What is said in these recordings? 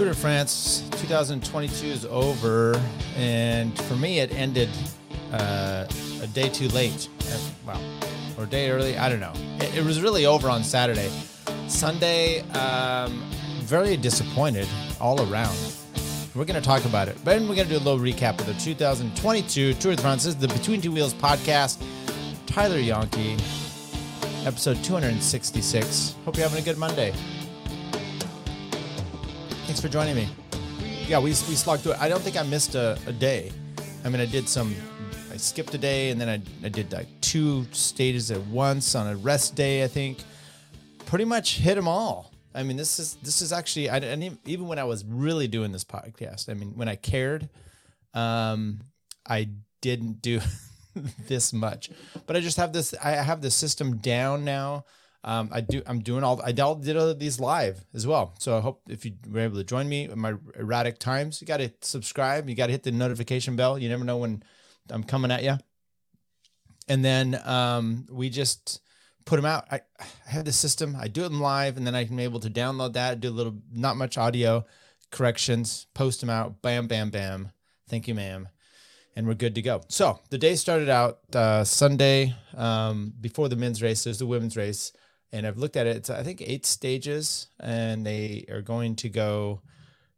Tour de France 2022 is over, and for me, it ended uh, a day too late. Uh, well, or day early. I don't know. It, it was really over on Saturday. Sunday, um, very disappointed all around. We're going to talk about it, but then we're going to do a little recap of the 2022 Tour de France. This is the Between Two Wheels podcast. Tyler Yonke, episode 266. Hope you're having a good Monday. Thanks for joining me. Yeah, we, we slogged through it. I don't think I missed a, a day. I mean, I did some, I skipped a day and then I, I did like two stages at once on a rest day, I think. Pretty much hit them all. I mean, this is this is actually I, I even when I was really doing this podcast. I mean, when I cared, um, I didn't do this much, but I just have this. I have the system down now. Um, I do. I'm doing all. I did all these live as well. So I hope if you were able to join me in my erratic times, you got to subscribe. You got to hit the notification bell. You never know when I'm coming at you. And then um, we just put them out. I, I have the system. I do them live, and then I can be able to download that. Do a little, not much audio corrections. Post them out. Bam, bam, bam. Thank you, ma'am and we're good to go. So the day started out uh, Sunday um, before the men's race. There's the women's race and I've looked at it. It's I think eight stages, and they are going to go.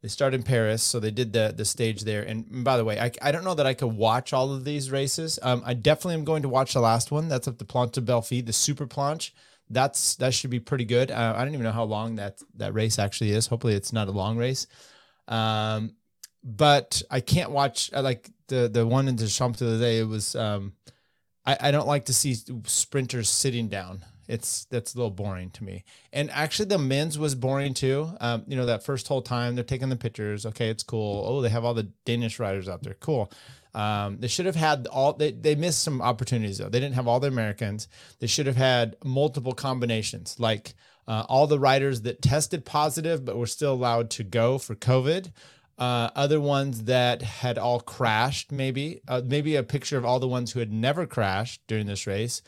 They start in Paris, so they did the the stage there. And by the way, I, I don't know that I could watch all of these races. Um, I definitely am going to watch the last one. That's up the Planche Belfi, the Super Planche. That's that should be pretty good. Uh, I don't even know how long that that race actually is. Hopefully, it's not a long race. Um, but I can't watch like the the one in the Champs Elysees. It was um, I, I don't like to see sprinters sitting down it's that's a little boring to me. And actually, the men's was boring too. Um, you know, that first whole time they're taking the pictures. Okay, it's cool. Oh, they have all the Danish riders out there. Cool. Um, they should have had all. They they missed some opportunities though. They didn't have all the Americans. They should have had multiple combinations, like uh, all the riders that tested positive but were still allowed to go for COVID. Uh, other ones that had all crashed, maybe uh, maybe a picture of all the ones who had never crashed during this race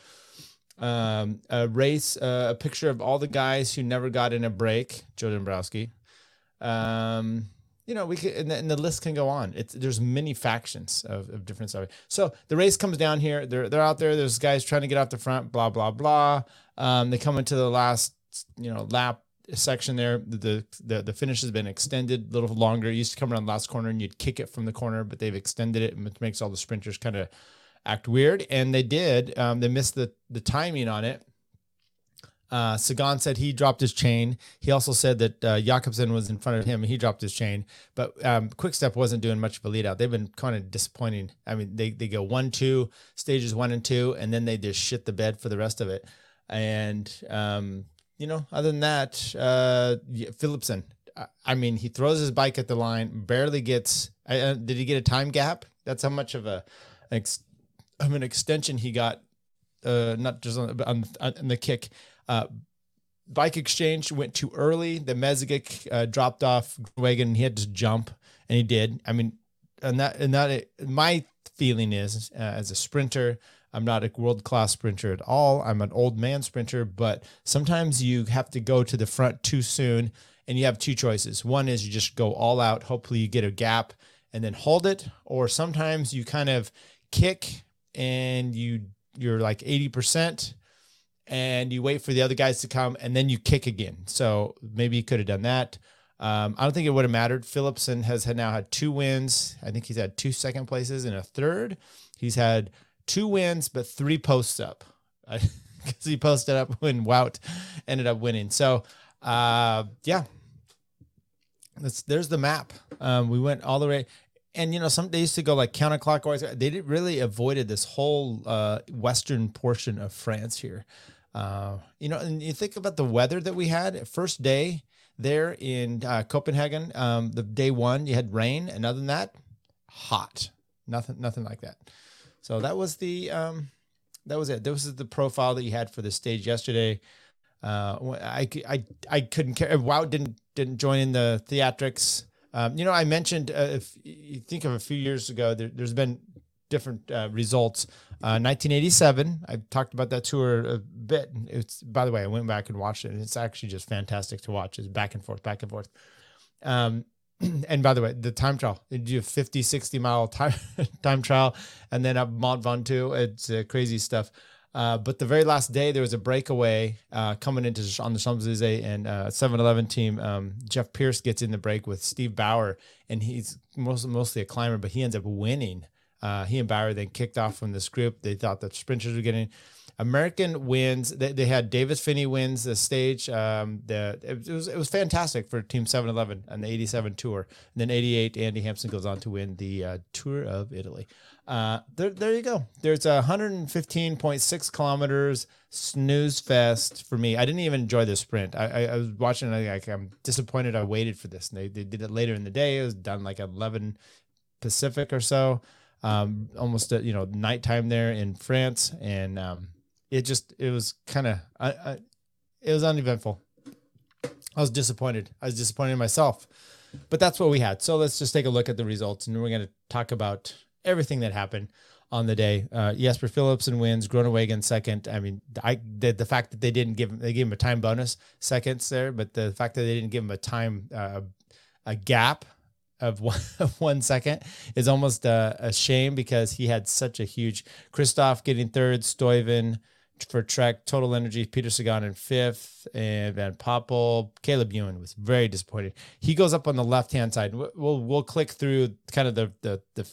um, a race, uh, a picture of all the guys who never got in a break. Joe Dombrowski. Um, you know, we could, and the, and the, list can go on. It's there's many factions of, of different stuff. So the race comes down here. They're they're out there. There's guys trying to get off the front. Blah blah blah. Um, they come into the last you know lap section there. The, the the finish has been extended a little longer. It used to come around the last corner and you'd kick it from the corner, but they've extended it, and it makes all the sprinters kind of act weird, and they did. Um, they missed the the timing on it. Uh, Sagan said he dropped his chain. He also said that uh, Jakobsen was in front of him and he dropped his chain. But um, Quickstep wasn't doing much of a lead out. They've been kind of disappointing. I mean, they, they go one, two, stages one and two, and then they just shit the bed for the rest of it. And, um, you know, other than that, uh, Philipsen, I mean, he throws his bike at the line, barely gets. Uh, did he get a time gap? That's how much of a ex- of an extension he got, uh, not just on, on, on the kick. Uh, bike exchange went too early. The Mezgec uh, dropped off wagon. He had to jump, and he did. I mean, and that and that my feeling is uh, as a sprinter. I'm not a world class sprinter at all. I'm an old man sprinter, but sometimes you have to go to the front too soon and you have two choices. One is you just go all out, hopefully you get a gap and then hold it, or sometimes you kind of kick and you you're like 80% and you wait for the other guys to come and then you kick again. So maybe you could have done that. Um, I don't think it would have mattered. Philipsen has had now had two wins. I think he's had two second places and a third. He's had two wins, but three posts up because he posted up when Wout ended up winning. So, uh, yeah, that's, there's the map. Um, we went all the way and you know some they used to go like counterclockwise. They really avoided this whole uh, western portion of france here. Uh, you know and you think about the weather that we had. First day there in uh, copenhagen um, the day one you had rain. And other than that hot. Nothing nothing like that. So that was the um, that was it. This is the profile that you had for the stage yesterday. Uh, I, I, I couldn't care. Wout didn't didn't join in the theatrics. Um, you know, I mentioned uh, if you think of a few years ago, there, has been different uh, results. Uh, 1987, I talked about that tour a bit. It's by the way, I went back and watched it, and it's actually just fantastic to watch. It's back and forth, back and forth. Um, and by the way, the time trial, you do a 50, 60 mile time, time trial, and then up Mont Ventoux. It's uh, crazy stuff. Uh, but the very last day, there was a breakaway uh, coming into on the Champs Elysees, and uh, 7-Eleven team. Um, Jeff Pierce gets in the break with Steve Bauer, and he's most, mostly a climber, but he ends up winning. Uh, he and Bauer then kicked off from this group. They thought the sprinters were getting. American wins. They, they had Davis Phinney wins the stage. Um, the it, was it was fantastic for Team 7-Eleven on the 87 tour. And then 88, Andy Hampsten goes on to win the uh, Tour of Italy. Uh, there, there you go. There's a 115.6 kilometers snooze fest for me. I didn't even enjoy the sprint. I, I, I was watching. I, I'm disappointed. I waited for this. And they, they did it later in the day. It was done like 11 Pacific or so. Um, almost at, you know nighttime there in France, and um, it just it was kind of it was uneventful. I was disappointed. I was disappointed in myself, but that's what we had. So let's just take a look at the results, and we're going to talk about everything that happened on the day. Uh, Jesper Philipsen wins, Groenewegen second. I mean, I the, the fact that they didn't give him, they gave him a time bonus seconds there, but the fact that they didn't give him a time uh, a gap of one, one second is almost a, a, shame because he had such a huge Kristoff getting third, Stuyven for Trek, Total Energy, Peter Sagan in fifth, and Van Poppel. Caleb Ewan was very disappointed. He goes up on the left hand side. We'll we'll click through kind of the the the.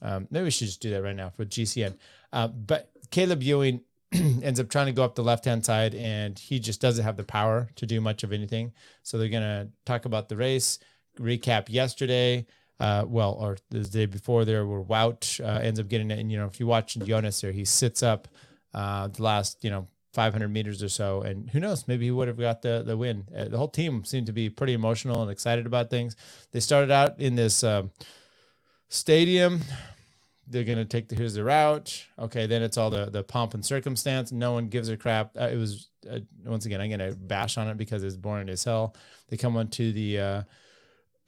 Um, maybe we should just do that right now for GCN. Uh, but Caleb Ewan ends up trying to go up the left hand side, and he just doesn't have the power to do much of anything. So they're gonna talk about the race, recap yesterday. Uh, well, or the day before there, where Wout uh, ends up getting it. And you know, if you watch Jonas there, he sits up uh, the last you know 500 meters or so, and who knows, maybe he would have got the the win. Uh, the whole team seemed to be pretty emotional and excited about things. They started out in this um, stadium. They're gonna take the here's the route. Okay, then it's all the the pomp and circumstance. No one gives a crap. Uh, it was uh, once again I'm gonna bash on it because it's boring as hell. They come onto the uh,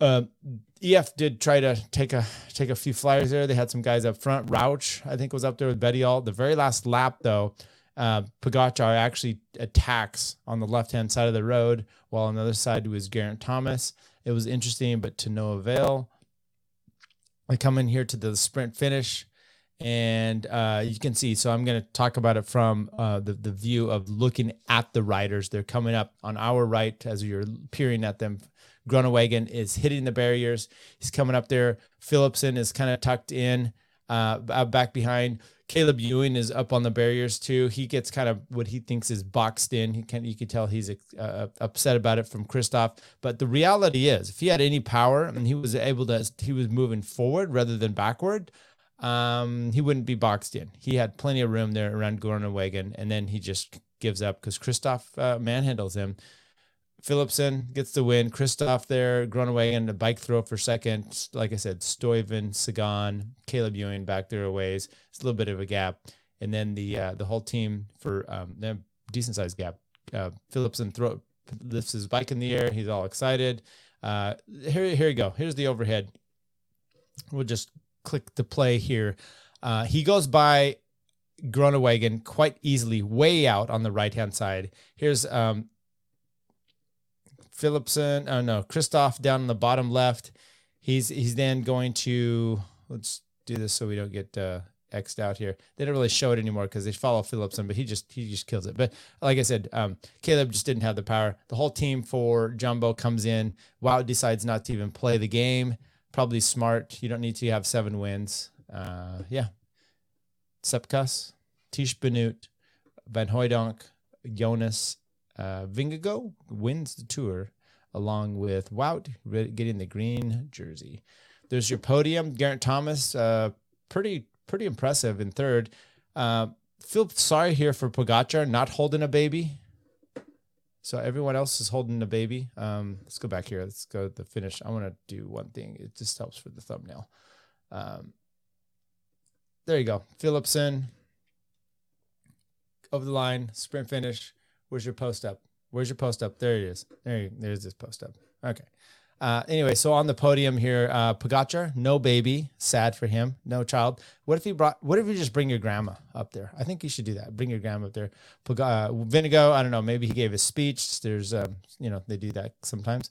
uh, EF did try to take a take a few flyers there. They had some guys up front. Rouch I think, was up there with Bettiol. The very last lap, though, uh, Pogacar actually attacks on the left hand side of the road, while on the other side was Geraint Thomas. It was interesting, but to no avail. I come in here to the sprint finish, and uh, you can see. So I'm going to talk about it from uh, the the view of looking at the riders. They're coming up on our right as you're peering at them Groenewegen is hitting the barriers. He's coming up there. Philipsen is kind of tucked in, uh, back behind. Caleb Ewan is up on the barriers too. He gets kind of what he thinks is boxed in. He can you can tell he's uh, upset about it from Kristoff. But the reality is, if he had any power and he was able to, he was moving forward rather than backward. Um, he wouldn't be boxed in. He had plenty of room there around Groenewegen, and then he just gives up because Kristoff uh, manhandles him. Philipsen gets the win. Kristoff there, Groenewegen a bike throw for second. Like I said, Stuyven, Sagan, Caleb Ewan back there a ways. It's a little bit of a gap, and then the uh, the whole team for um, decent sized gap. Uh, Philipsen throw lifts his bike in the air. He's all excited. Uh, here, here you go. Here's the overhead. We'll just click the play here. Uh, he goes by Groenewegen quite easily, way out on the right hand side. Here's um, Philipsen, oh no, Kristoff down in the bottom left. He's he's then going to let's do this so we don't get uh, xed out here. They don't really show it anymore because they follow Philipsen, but he just he just kills it. But like I said, um, Caleb just didn't have the power. The whole team for Jumbo comes in. Wout decides not to even play the game. Probably smart. You don't need to have seven wins. Uh, yeah. Sepkus, Tiesj Benoot, Van Hooydonck, Jonas, uh, wins the tour along with Wout getting the green jersey. There's your podium. Geraint Thomas, uh, pretty pretty impressive in third. Uh, feel sorry here for Pogacar not holding a baby. So everyone else is holding a baby. Um, let's go back here. Let's go to the finish. I want to do one thing. It just helps for the thumbnail. Um, there you go. Philipsen over the line, sprint finish. Where's your post up? Where's your post up? There it is. There, there's this post up. Okay. Uh, anyway, so on the podium here, uh, Pogacar, no baby, sad for him, no child. What if you brought? What if you just bring your grandma up there? I think you should do that. Bring your grandma up there. Pog- uh, Vingegaard, I don't know. Maybe he gave a speech. There's, um, you know, they do that sometimes.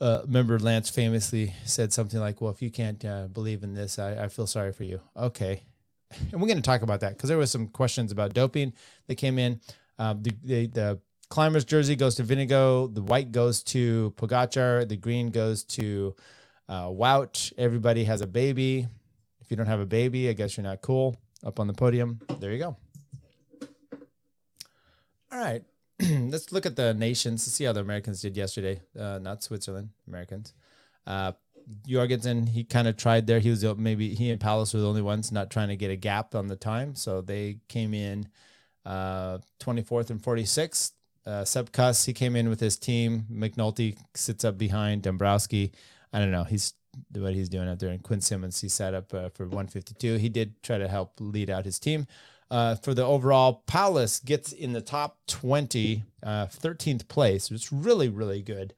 uh, remember Lance famously said something like, "Well, if you can't uh, believe in this, I, I feel sorry for you." Okay, and we're going to talk about that because there was some questions about doping that came in. Um, the, the, the climbers jersey goes to Vingegaard. The white goes to Pogacar. The green goes to uh, Wout. Everybody has a baby. If you don't have a baby, I guess you're not cool. Up on the podium. There you go. All right. Let's look at the nations to see how the Americans did yesterday. Uh, not Switzerland, Americans. Uh, Jorgensen, he kind of tried there. He was maybe he and Powless were the only ones not trying to get a gap on the time, so they came in uh, 24th and 46th. Uh, Sepp Kuss, he came in with his team. McNulty sits up behind Dombrowski. I don't know. He's what he's doing out there. And Quinn Simmons, he sat up uh, for 152. He did try to help lead out his team. Uh, for the overall, Powless gets in the top 20, uh, 13th place. It's really, really good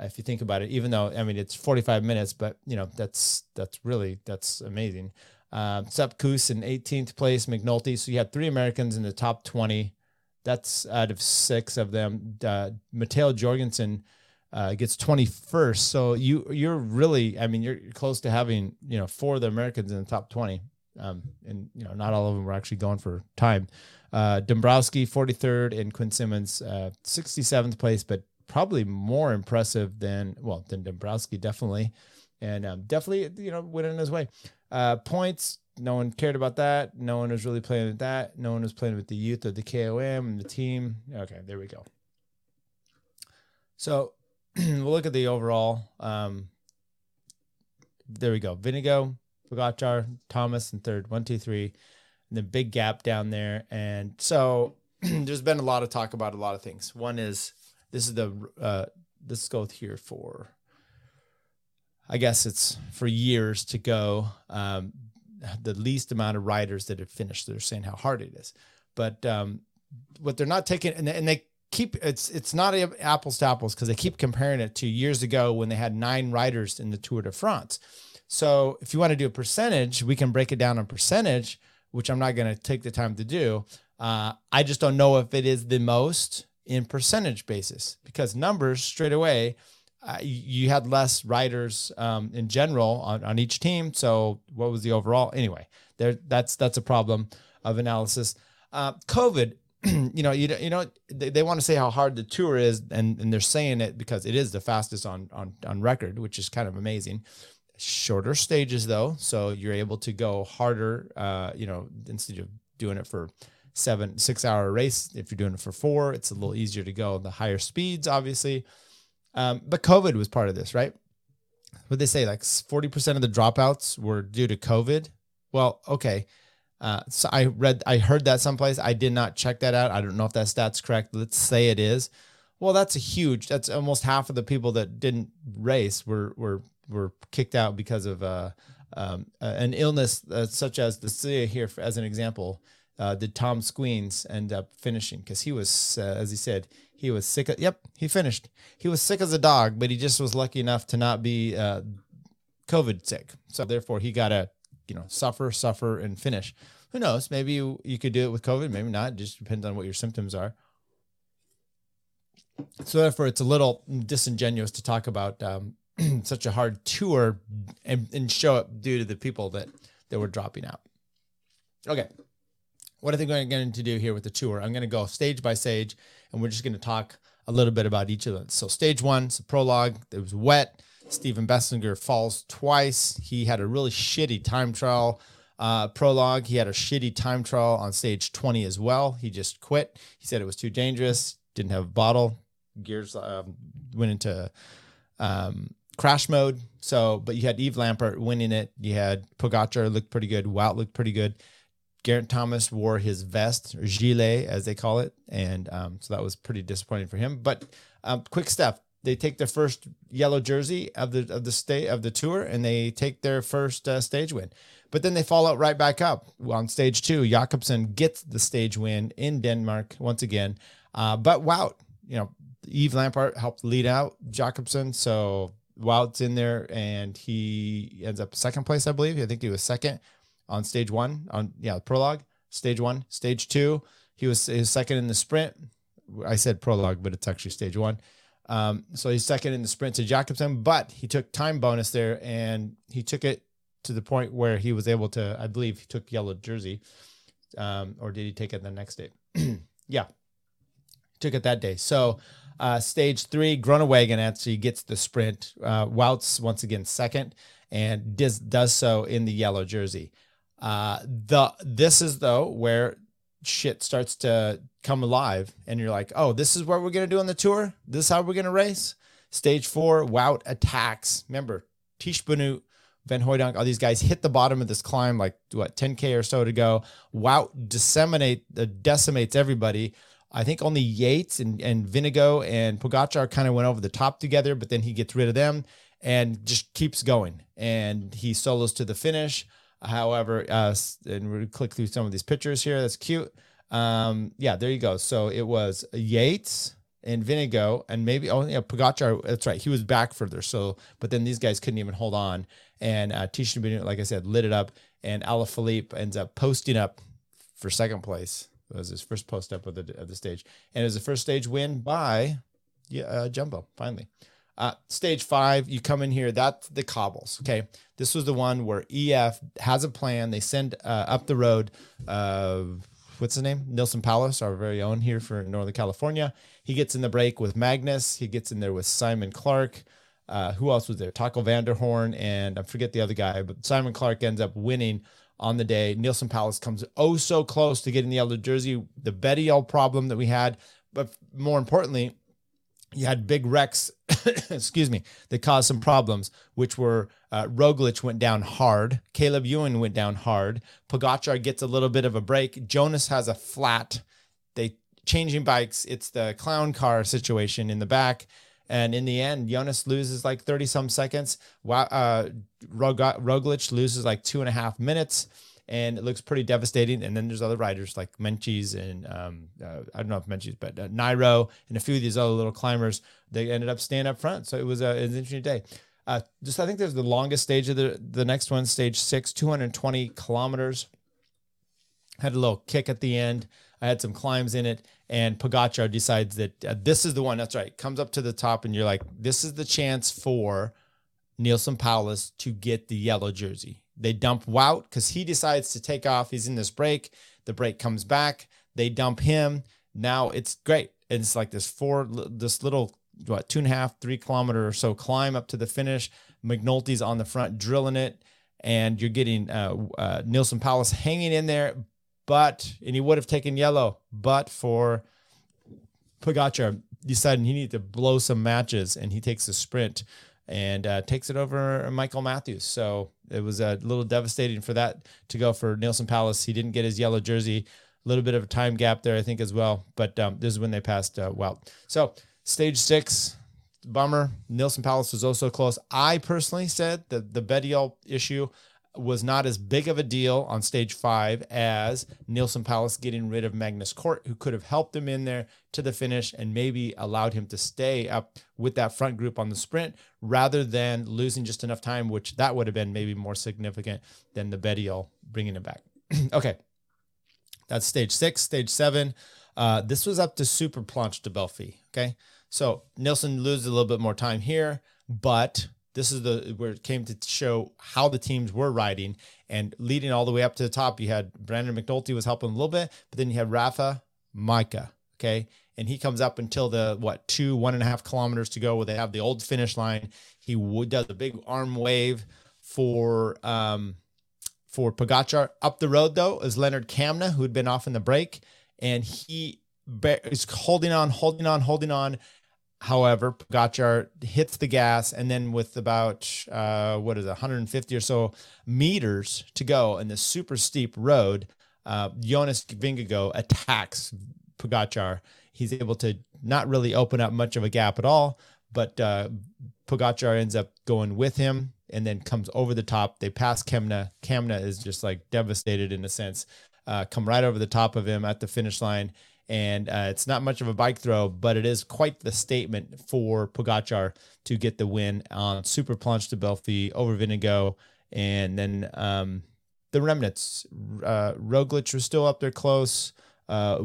if you think about it. Even though I mean it's 45 minutes, but you know that's that's really that's amazing. Uh, Sepp Kuss in 18th place, McNulty. So you had three Americans in the top 20. That's out of six of them. Uh, Matteo Jorgensen uh, gets 21st. So you you're really, I mean, you're close to having you know four of the Americans in the top 20. Um, and you know, not all of them were actually going for time. Uh, Dombrowski 43rd and Quinn Simmons uh, 67th place, but probably more impressive than well than Dombrowski definitely, and um, definitely you know went in his way. Uh, points, no one cared about that. No one was really playing with that. No one was playing with the youth of the KOM and the team. Okay, there we go. So we'll look at the overall. Um, there we go. Vingegaard, Pogacar, Thomas in third. One, two, three. And the big gap down there. And so there's been a lot of talk about a lot of things. One is this is the uh, goes here for I guess it's for years to go. Um, the least amount of riders that have finished. They're saying how hard it is, but um, what they're not taking and they, and they keep it's it's not apples to apples because they keep comparing it to years ago when they had nine riders in the Tour de France. So if you want to do a percentage, we can break it down on percentage, which I'm not going to take the time to do. Uh, I just don't know if it is the most in percentage basis because numbers straight away uh, you had less riders um, in general on, on each team so what was the overall anyway there that's that's a problem of analysis uh, covid you know you, you know they, they want to say how hard the tour is and, and they're saying it because it is the fastest on on on record which is kind of amazing shorter stages though so you're able to go harder uh, you know instead of doing it for seven, six hour race. If you're doing it for four, it's a little easier to go. The higher speeds, obviously. Um, but COVID was part of this, right? What they say, like 40% of the dropouts were due to COVID. Well, okay. Uh, so I read, I heard that someplace. I did not check that out. I don't know if that stat's correct. Let's say it is. Well, that's a huge. That's almost half of the people that didn't race were were were kicked out because of uh, um, an illness uh, such as the see here as an example uh, did Tom Squeens end up finishing because he was, uh, as he said, he was sick. Of, yep, he finished. He was sick as a dog, but he just was lucky enough to not be uh, COVID sick. So therefore, he got to, you know, suffer, suffer, and finish. Who knows? Maybe you, you could do it with COVID. Maybe not. It just depends on what your symptoms are. So therefore, it's a little disingenuous to talk about um, such a hard tour and, and show up due to the people that that were dropping out. Okay what I think I'm going to do here with the tour, I'm going to go stage by stage, and we're just going to talk a little bit about each of them. So stage one, it's a prologue. It was wet. Stefan Bissegger falls twice. He had a really shitty time trial uh, prologue. He had a shitty time trial on stage 20 as well. He just quit. He said it was too dangerous. Didn't have a bottle. Gears um, went into um, crash mode. So, but you had Yves Lampaert winning it. You had Pogacar looked pretty good. Wout looked pretty good. Geraint Thomas wore his vest or gilet, as they call it, and um, so that was pretty disappointing for him. But um, Quickstep: they take their first yellow jersey of the of the state of the tour, and they take their first uh, stage win. But then they fall out right back up on stage two. Jakobsen gets the stage win in Denmark once again. Uh, but Wout, you know, Yves Lampaert helped lead out Jakobsen, so Wout's in there, and he ends up second place, I believe. I think he was second on stage one on yeah prologue stage one stage two he was his second in the sprint i said prologue but it's actually stage one Um, so he's second in the sprint to Jakobsen, but he took time bonus there and he took it to the point where he was able to, I believe he took yellow jersey. Um, or did he take it the next day? yeah, took it that day. So uh, stage three, Groenewegen actually gets the sprint. Uh, Wout's once again second and does, does so in the yellow jersey. Uh, the this is though where shit starts to come alive, and you're like, oh, this is what we're gonna do on the tour. This is how we're gonna race. Stage four, Wout attacks. Remember, Benoot, Van Hooydonck, all these guys hit the bottom of this climb, like what 10k or so to go. Wout disseminate, uh, decimates everybody. I think only Yates and, and Vingegaard and Pogacar kind of went over the top together, but then he gets rid of them and just keeps going. And he solos to the finish. However, uh, and we click through some of these pictures here. That's cute. Um, yeah, there you go. So it was Yates and Vingegaard and maybe oh yeah, Pogacar. That's right. He was back further. So, but then these guys couldn't even hold on. And uh, Tisha, like I said, lit it up. And Alaphilippe ends up posting up for second place. It was his first post up of the of the stage, and it was the first stage win by yeah, uh, Jumbo. Finally, uh, stage five, you come in here. That's the cobbles. Okay, this was the one where EF has a plan. They send uh, up the road. Uh, what's his name? Neilson Powless, our very own here for Northern California. He gets in the break with Magnus. He gets in there with Simon Clarke. Uh, who else was there? Taco van der Hoorn and I forget the other guy, but Simon Clarke ends up winning on the day. Neilson Powless comes oh so close to getting the yellow jersey. The Bettiol problem that we had, but more importantly, you had big wrecks, excuse me, that caused some problems, which were uh, Roglic went down hard, Caleb Ewan went down hard, Pogacar gets a little bit of a break, Jonas has a flat. They changing bikes. It's the clown car situation in the back. And in the end, Jonas loses like 30 some seconds. Uh, Roglic loses like two and a half minutes. And it looks pretty devastating. And then there's other riders like Meintjes and um, uh, I don't know if Meintjes, but uh, Nairo and a few of these other little climbers. They ended up staying up front. So it was, a, it was an interesting day. Uh, just I think there's the longest stage of the the next one, stage six, 220 kilometers. Had a little kick at the end. I had some climbs in it, and Pogacar decides that uh, this is the one. That's right. Comes up to the top, and you're like, this is the chance for Neilson Powless to get the yellow jersey. They dump Wout because he decides to take off. He's in this break. The break comes back. They dump him. Now it's great. And it's like this four, this little what two and a half, three kilometer or so climb up to the finish. McNulty's on the front drilling it, and you're getting uh, uh, Neilson Powless hanging in there, but and he would have taken yellow, but for Pogacar deciding he needed to blow some matches, and he takes the sprint and uh, takes it over Michael Matthews. So it was a little devastating for that to go for Neilson Powless. He didn't get his yellow jersey. A little bit of a time gap there, I think, as well. But um, this is when they passed uh. So stage six, bummer. Neilson Powless was also close. I personally said that the Bettiol issue was not as big of a deal on stage five as Neilson Powless getting rid of Magnus Cort, who could have helped him in there to the finish and maybe allowed him to stay up with that front group on the sprint rather than losing just enough time, which that would have been maybe more significant than the Bettiol bringing him back. okay. That's stage six. Stage seven. Uh, this was up to Super Planche de Belfi. Okay. So Nielsen loses a little bit more time here, but this is the where it came to show how the teams were riding and leading all the way up to the top. You had Brandon McNulty was helping a little bit, but then you had Rafa Majka. Okay. And he comes up until the what two, one and a half kilometers to go where they have the old finish line. He would does a big arm wave for um for Pogacar. Up the road though is Lennard Kämna, who had been off in the break, and he is holding on, holding on, holding on However, Pogacar hits the gas, and then with about uh, what is it, 150 or so meters to go in this super steep road, uh, Jonas Vingegaard attacks Pogacar. He's able to not really open up much of a gap at all, but uh, Pogacar ends up going with him and then comes over the top. They pass Kämna. Kämna is just like devastated in a sense. Uh, come right over the top of him at the finish line and uh, it's not much of a bike throw, but it is quite the statement for Pogacar to get the win on Super Planche de Belfi over Vingegaard, and then um, the remnants. Uh, Roglic was still up there close. Uh,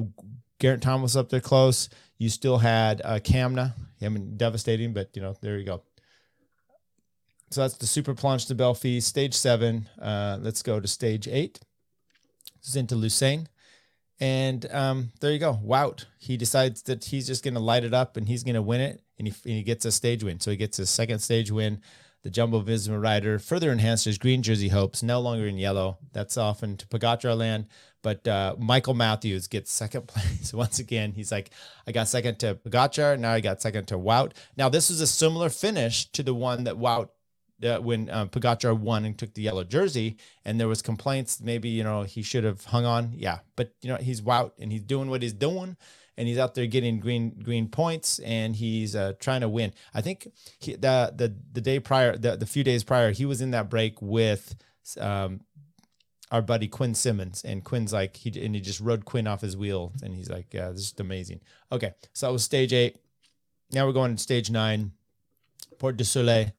Geraint Thomas up there close. You still had uh, Kamna. I mean, devastating, but you know, there you go. So that's the super plunge to Belfi, stage seven. Uh, let's go to stage eight. This is into Lucerne. And um, there you go. Wout. He decides that he's just going to light it up and he's going to win it. And he, and he gets a stage win. So he gets his second stage win. The Jumbo Visma rider further enhanced his green jersey hopes, no longer in yellow. That's off into Pogacar land. But uh, Michael Matthews gets second place once again. He's like, I got second to Pogacar. Now I got second to Wout. Now, this is a similar finish to the one that Wout uh, when uh, won and took the yellow jersey, and there was complaints maybe you know he should have hung on. Yeah, but you know he's Wout and he's doing what he's doing, and he's out there getting green green points, and he's uh, trying to win. I think he, the the the day prior, the the few days prior, he was in that break with. Um, our buddy Quinn Simmons and Quinn's like he and he just rode Quinn off his wheel and he's like yeah this is amazing okay so that was stage eight now we're going to stage nine Portes du Soleil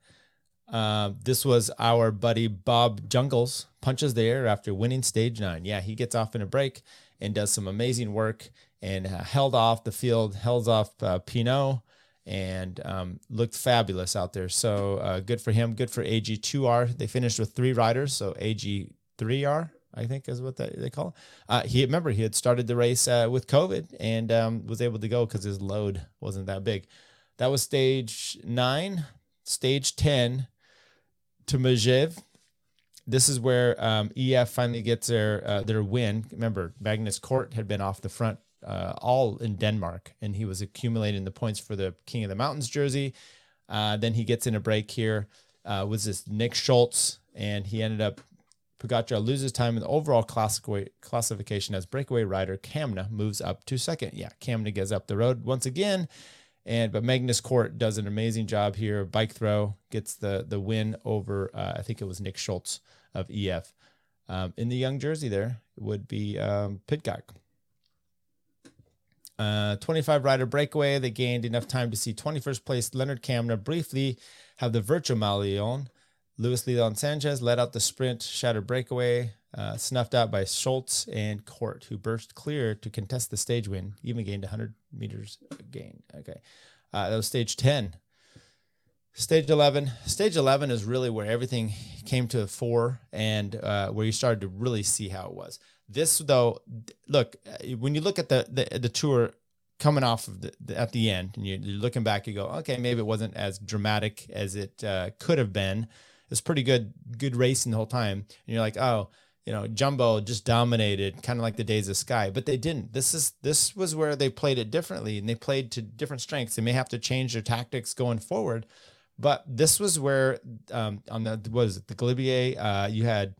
uh, this was our buddy Bob Jungels punches the air after winning stage nine. Yeah, he gets off in a break and does some amazing work and uh, held off the field, held off uh, Pinot, and um, looked fabulous out there. So uh, good for him. Good for AG2R. They finished with three riders, so AG3R. I think is what they call it. Uh, he remember he had started the race with COVID and um, was able to go because his load wasn't that big. That was stage nine. Stage ten to Megève. This is where um, EF finally gets their uh, their win. Remember, Magnus Cort had been off the front uh, all in Denmark, and he was accumulating the points for the King of the Mountains jersey. Uh, then he gets in a break here. Uh, was this Nick Schultz, and he ended up Pogacar loses time in the overall classification as breakaway rider. Kamna moves up to second. Yeah, Kamna gets up the road once again and but Magnus Cort does an amazing job here. Bike throw gets the the win over uh, I think it was Nick Schultz of EF. Um, in the young jersey there would be um. Uh, 25 rider breakaway. They gained enough time to see 21st place Lennard Kamna briefly have the virtual Malion. Luis Leon Sanchez led out the sprint, shattered breakaway, uh, snuffed out by Schultz and Cort, who burst clear to contest the stage win, even gained 100 meters gain. Okay. Uh, that was stage 10. Stage 11. Stage 11 is really where everything came to the fore and uh, where you started to really see how it was. This, though, look, uh, when you look at the, the, the tour coming off of the, the, at the end and you're, you're, looking back, you go, okay, maybe it wasn't as dramatic as it uh, could have been was pretty good, good racing the whole time. And you're like, oh, you know, Jumbo just dominated, kind of like the days of Sky, but they didn't. This is this was where they played it differently, and they played to different strengths. They may have to change their tactics going forward, but this was where um, on the was the Galibier, uh, you had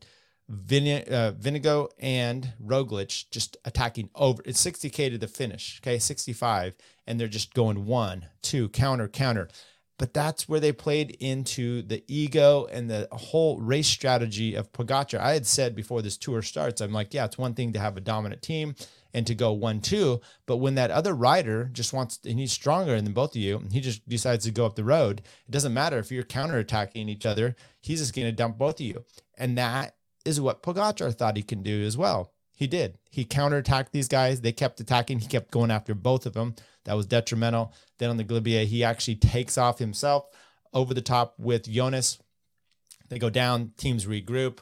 Vin, uh, Vingegaard and Roglic just attacking over. It's 60k to the finish, okay, 65, and they're just going one, two, counter, counter but that's where they played into the ego and the whole race strategy of Pogacar. I had said before this tour starts, I'm like, yeah, it's one thing to have a dominant team and to go one two, but when that other rider just wants and he's stronger than both of you, and he just decides to go up the road, it doesn't matter if you're counterattacking each other, he's just going to dump both of you, and that is what Pogacar thought he can do as well. He did. He counterattacked these guys. They kept attacking. He kept going after both of them. That was detrimental. Then on the Galibier, he actually takes off himself over the top with Jonas. They go down, teams regroup,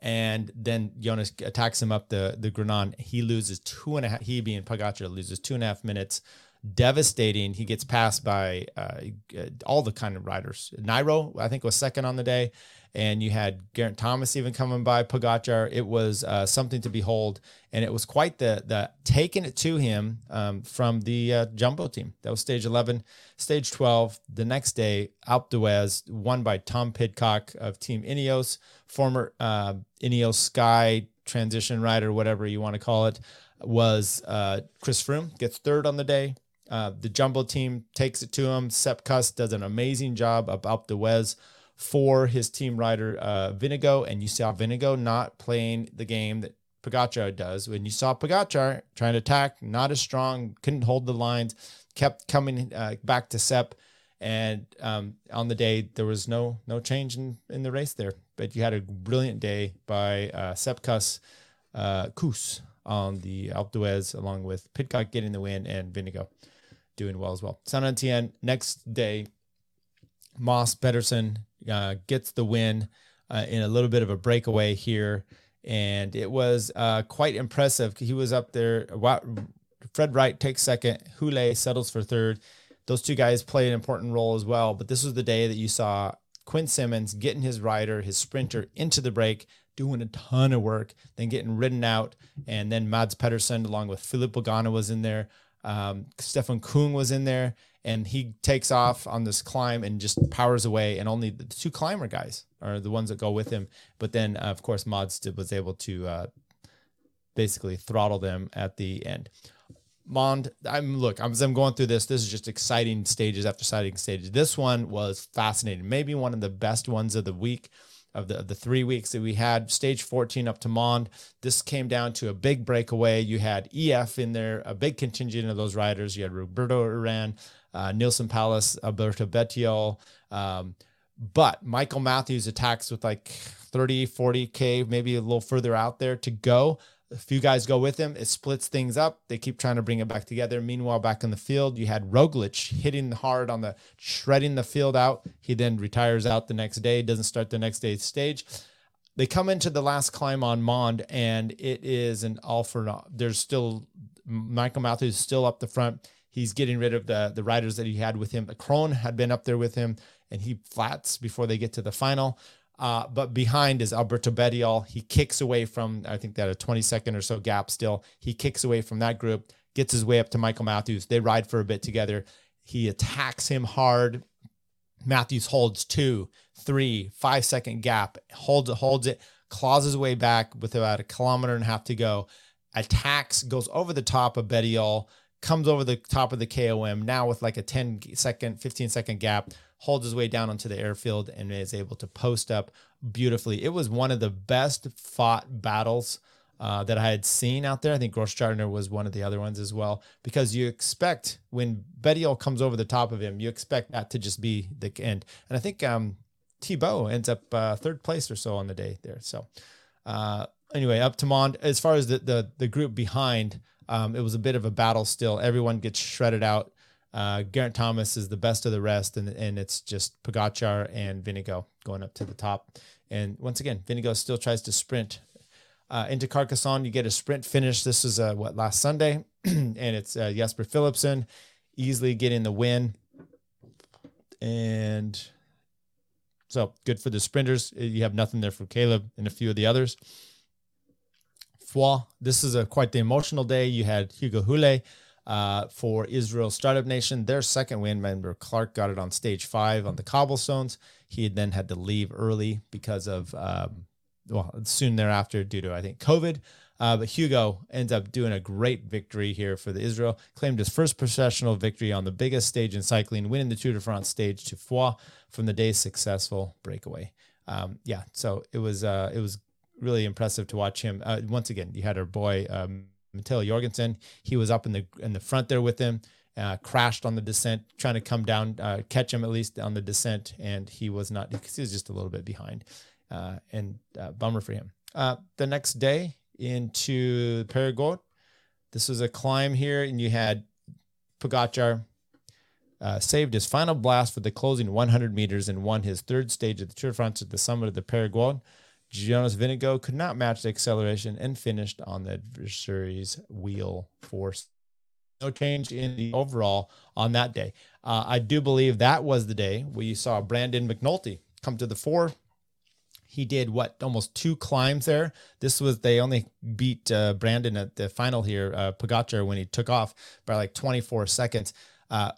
and then Jonas attacks him up the the Granon. He loses two and a half. He being Pogacar loses two and a half minutes. Devastating. He gets passed by uh, all the kind of riders. Nairo, I think, was second on the day and you had Geraint Thomas even coming by Pogacar. It was uh, something to behold, and it was quite the the taking it to him um, from the uh, jumbo team. That was stage eleven. Stage twelve. The next day, Alpe d'Huez won by Tom Pidcock of Team Ineos, former uh, Ineos Sky transition rider, whatever you want to call it. Was uh, Chris Froome gets third on the day. Uh, the jumbo team takes it to him. Sepp Kuss does an amazing job of the d'Huez for his team rider uh, Vingegaard, and you saw Vinigo not playing the game that Pogacar does. When you saw Pogacar trying to attack, not as strong, couldn't hold the lines, kept coming uh, back to Sepp, and um, on the day there was no no change in, in the race there. But you had a brilliant day by uh, Sepp Kuss, uh, Kuss on the Alpe d'Huez, along with Pidcock getting the win and Vingegaard doing well as well. Saint Etienne next day, Mads Pedersen uh, gets the win uh, in a little bit of a breakaway here, and it was uh, quite impressive. He was up there. Fred Wright takes second. Houle settles for third. Those two guys play an important role as well. But this was the day that you saw Quinn Simmons getting his rider, his sprinter into the break, doing a ton of work, then getting ridden out. And then Mads Pedersen, along with Filippo Ganna, was in there. Um, Stefan Kung was in there, and he takes off on this climb and just powers away. And only the two climber guys are the ones that go with him. But then, uh, of course, Mads was able to uh, basically throttle them at the end. Mende, I'm look, as I'm going through this, this is just exciting stages after exciting stages. This one was fascinating, maybe one of the best ones of the week of the, of the three weeks that we had. Stage 14 up to Mende. This came down to a big breakaway. You had EF in there, a big contingent of those riders. You had Roberto Urán, uh, Neilson Powless, Alberto Bettiol. Um, but Michael Matthews attacks with like 30, 40K, maybe a little further out there to go. A few guys go with him. It splits things up. They keep trying to bring it back together. Meanwhile, back in the field, you had Roglic hitting hard on the shredding the field out. He then retires out the next day, doesn't start the next day's stage. They come into the last climb on Mende, and it is an all for naught. There's still Michael Matthews still up the front. He's getting rid of the the riders that he had with him. Kron had been up there with him, and he flats before they get to the final. Uh, but behind is Alberto Bettiol. He kicks away from, I think that a 20 second or so gap still. He kicks away from that group, gets his way up to Michael Matthews. They ride for a bit together. He attacks him hard. Matthews holds two, three, five second gap, holds it, holds it, claws his way back with about a kilometer and a half to go. Attacks, goes over the top of Bettiol, comes over the top of the KOM now with like a 10 second, 15 second gap, holds his way down onto the airfield and is able to post up beautifully. It was one of the best fought battles uh, that I had seen out there. I think Grossgardner was one of the other ones as well, because you expect when Bettiol comes over the top of him, you expect that to just be the end. And I think um, ends up uh, third place or so on the day there. So uh, anyway, up to Mende. As far as the the, the group behind, um, it was a bit of a battle still. Everyone gets shredded out. Uh, Geraint Thomas is the best of the rest, and and it's just Pogacar and Vingegaard going up to the top. And once again, Vingegaard still tries to sprint uh, into Carcassonne. You get a sprint finish. This is uh, what last Sunday, and it's uh, Jasper Philipsen easily getting the win. And so good for the sprinters. You have nothing there for Caleb and a few of the others. Foix, this is a quite the emotional day. You had Hugo Houle uh, for Israel Startup Nation. Their second win, member Clarke got it on stage five on the cobblestones. He had then had to leave early because of, um, well, soon thereafter due to, I think, COVID. Uh, but Hugo ends up doing a great victory here for the Israel. Claimed his first professional victory on the biggest stage in cycling, winning the Tour de France stage to Foix from the day's successful breakaway. Um, yeah, so it was uh, it was really impressive to watch him. Uh, once again, you had our boy um, Matteo Jorgensen. He was up in the in the front there with him. Uh, crashed on the descent, trying to come down, uh, catch him at least on the descent, and he was not. He was just a little bit behind, uh, and uh, bummer for him. Uh, the next day into Peyragudes, this was a climb here, and you had Pogacar uh, saved his final blast for the closing 100 meters and won his third stage of the Tour de France at the summit of the Peyragudes. Jonas Vingegaard could not match the acceleration and finished on the adversary's wheel force. No change in the overall on that day. Uh, I do believe that was the day we saw Brandon McNulty come to the fore. He did what almost two climbs there. This was they only beat uh, Brandon at the final here, uh, when he took off by like 24 seconds. Uh,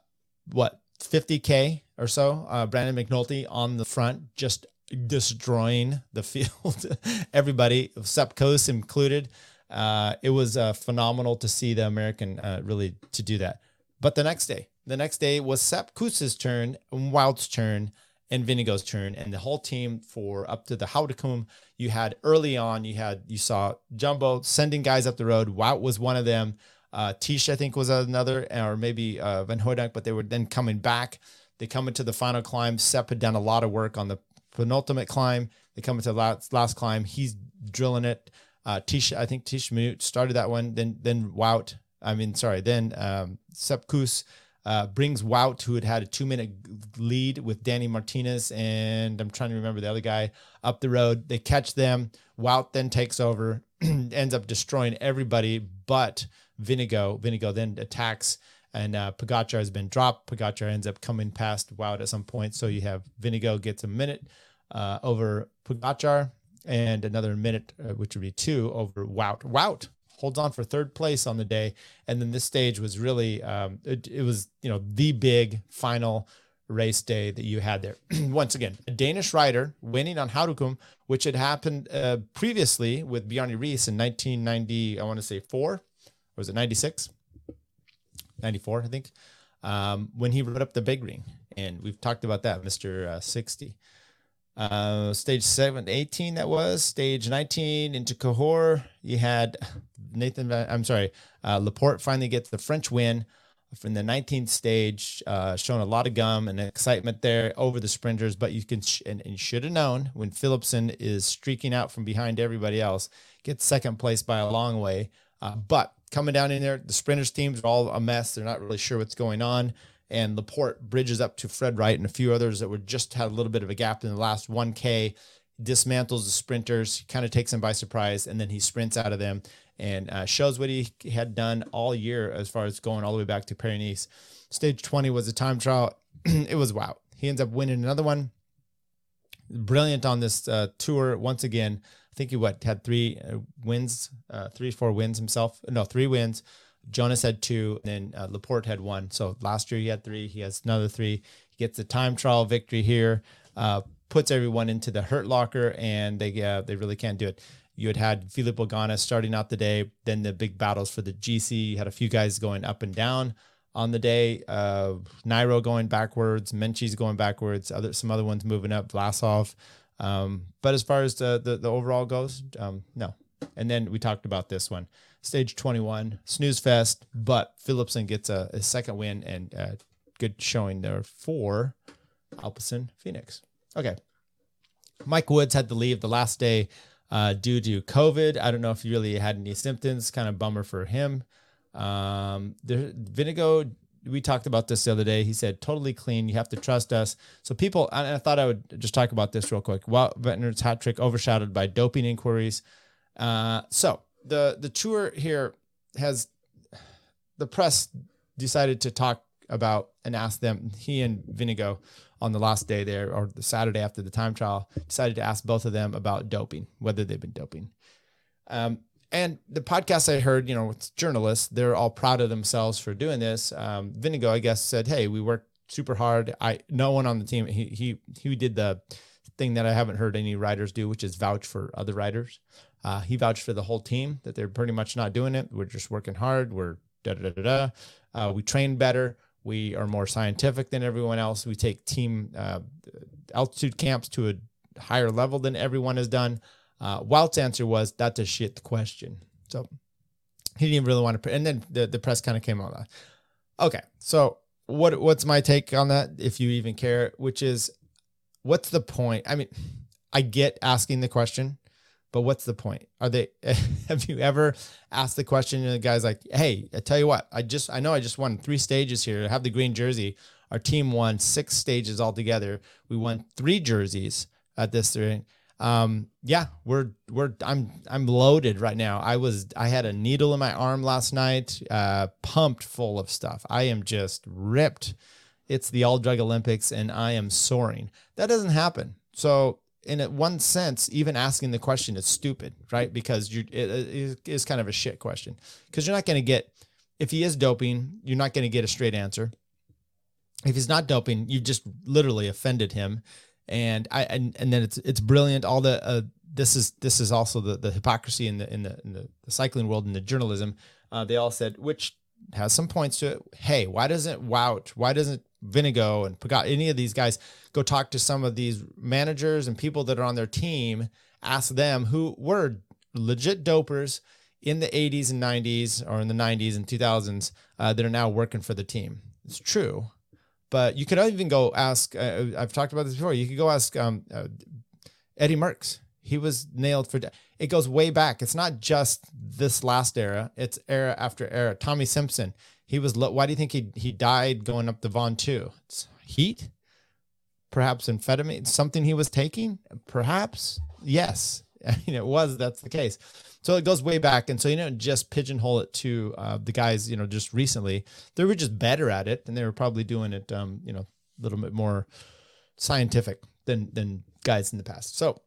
what 50k or so? Uh, Brandon McNulty on the front, just destroying the field. Everybody, Sepp Kuss included. Uh, it was uh, phenomenal to see the American uh, really to do that. But the next day, the next day was Sepp Kuss's turn, Wout's turn, and Vingegaard's turn, and the whole team for up to the Hautacam. You had early on, you had you saw Jumbo sending guys up the road. Wout was one of them. Uh, Tish, I think, was another, or maybe uh, Van Hooydonck, but they were then coming back. They come into the final climb. Sepp had done a lot of work on the penultimate climb. They come into last last climb. He's drilling it. Uh, Tiesj, I think Tiesj Benoot started that one. Then then Wout. I mean, sorry. Then um, Sepp Kuss uh, brings Wout, who had had a two minute lead with Danny Martinez, and I'm trying to remember the other guy up the road. They catch them. Wout then takes over, ends up destroying everybody but Vingegaard. Vingegaard then attacks, and uh, has been dropped. Pogacar ends up coming past Wout at some point. So you have Vingegaard gets a minute uh, over Pogacar and another minute, uh, which would be two over Wout. Wout holds on for third place on the day. And then this stage was really, um, it, it was, you know, the big final race day that you had there. Once again, a Danish rider winning on Hautacam, which had happened uh, previously with Bjarne Riis in 1990, I want to say four, or was it 96? 94, I think, um, when he rode up the big ring. And we've talked about that, Mr. Uh, 60. Uh, stage 7, 18, that was. Stage 19 into Cahors, you had Nathan, I'm sorry, uh, Laporte finally gets the French win from the 19th stage, uh, showing a lot of gum and excitement there over the sprinters. But you can, sh- and, and should have known when Philipsen is streaking out from behind everybody else, gets second place by a long way. Uh, but coming down in there, the sprinters teams are all a mess. They're not really sure what's going on. And Laporte bridges up to Fred Wright and a few others that were just had a little bit of a gap in the last 1K, dismantles the sprinters, kind of takes them by surprise, and then he sprints out of them and uh, shows what he had done all year as far as going all the way back to Paris. Stage 20 was a time trial. it was Wout. He ends up winning another one. Brilliant on this uh, tour once again. I think he what had three uh, wins, uh, three four wins himself. No, three wins. Jonas had two, and then uh, Laporte had one. So last year he had three. He has another three. He gets the time trial victory here. Uh, puts everyone into the hurt locker, and they uh, they really can't do it. You had had Filippo Ganna starting out the day, then the big battles for the GC. You had a few guys going up and down on the day. Uh, Nairo going backwards, Meintjes going backwards, other some other ones moving up, Vlasov. Um, but as far as the the, the overall goes, um, no. And then we talked about this one, stage 21, snooze fest, but Philipsen gets a, a second win and a good showing there for Alpecin Fenix. Okay. Mike Woods had to leave the last day uh, due to COVID. I don't know if he really had any symptoms. Kind of bummer for him. Um, the Vingegaard, we talked about this the other day. He said totally clean. You have to trust us. So people, and I thought I would just talk about this real quick. Well, Van Aert's hat trick overshadowed by doping inquiries. Uh, so the the tour here has the press decided to talk about and ask them. He and Vingegaard on the last day there or the Saturday after the time trial, decided to ask both of them about doping, whether they've been doping. Um, and the podcast I heard, you know, with journalists, they're all proud of themselves for doing this. Um, Vingegaard, I guess, said, "Hey, we worked super hard. I no one on the team. He he he did the thing that I haven't heard any riders do, which is vouch for other riders. Uh, he vouched for the whole team that they're pretty much not doing it. We're just working hard. We're da da da da. Uh, we train better. We are more scientific than everyone else. We take team uh, altitude camps to a higher level than everyone has done. Uh, answer was, that's a shit question. So he didn't really want to. And then the, the press kind of came on that. Okay. So what what's my take on that, if you even care, which is what's the point? I mean, I get asking the question, but what's the point? Are they? Have you ever asked the question? And the guy's like, "Hey, I tell you what, I just I know I just won three stages here. I have the green jersey. Our team won six stages altogether. We won three jerseys at this thing. Um, yeah, we're we're I'm I'm loaded right now. I was I had a needle in my arm last night, uh, pumped full of stuff. I am just ripped. It's the all drug Olympics, and I am soaring. That doesn't happen. So in one sense, even asking the question is stupid, right? Because you it is kind of a shit question because you're not going to get if he is doping, you're not going to get a straight answer. If he's not doping, you just literally offended him, and I and, and then it's it's brilliant. All the uh, this is this is also the the hypocrisy in the in the in the, cycling world and the journalism. Uh, they all said which has some points to it. Hey, why doesn't Wout? Why doesn't Vingegaard and Pogacar, any of these guys, go talk to some of these managers and people that are on their team, ask them who were legit dopers in the 80s and 90s or in the 90s and 2000s uh, that are now working for the team. It's true. But you could even go ask, uh, I've talked about this before, you could go ask um, uh, Eddie Merckx. He was nailed for. De- it goes way back. It's not just this last era. It's era after era. Tommy Simpson. He was. Lo- Why do you think he he died going up the Ventoux? It's heat. Perhaps amphetamine. Something he was taking. Perhaps yes. I mean, it was. That's the case. So it goes way back, and so you don't just pigeonhole it to uh, the guys. You know, just recently they were just better at it, and they were probably doing it. Um, you know, a little bit more scientific than than guys in the past. So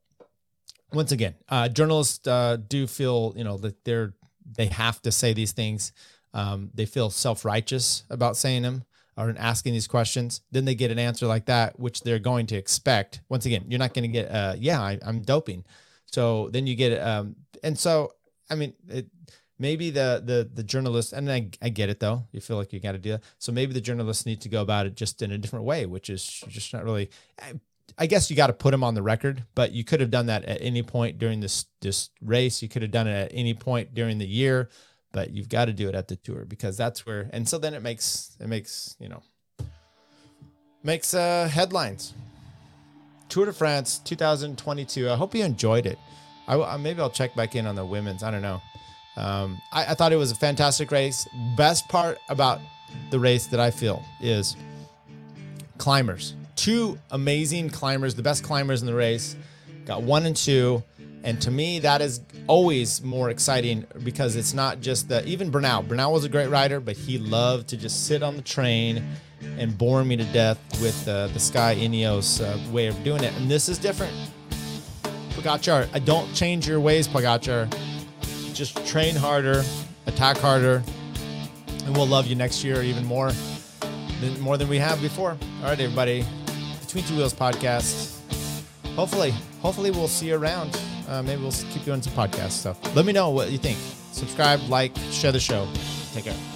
once again, uh, journalists uh, do feel you know that they're they have to say these things. Um, they feel self righteous about saying them or asking these questions. Then they get an answer like that, which they're going to expect. Once again, you're not going to get, uh, yeah, I, I'm doping. So then you get, um, and so I mean, it, maybe the the the journalists, and I, I get it though. You feel like you got to do that. So maybe the journalists need to go about it just in a different way, which is just not really. I, I guess you got to put them on the record, but you could have done that at any point during this this race. You could have done it at any point during the year, but you've got to do it at the tour because that's where. And so then it makes it makes you know makes uh, headlines. Tour de France 2022. I hope you enjoyed it. I, maybe I'll check back in on the women's. I don't know. Um, I, I thought it was a fantastic race. Best part about the race that I feel is climbers. Two amazing climbers, the best climbers in the race. Got one and two. And to me, that is always more exciting because it's not just the even Bernal. Bernal was a great rider, but he loved to just sit on the train and bore me to death with uh, the Sky Ineos uh, way of doing it. And this is different. Pogacar, I don't change your ways, Pogacar. Just train harder, attack harder, and we'll love you next year even more than more than we have before. All right, everybody. Between Two Wheels podcast. Hopefully, hopefully we'll see you around. Uh, maybe we'll keep doing some podcast stuff. Let me know what you think. Subscribe, like, share the show. Take care.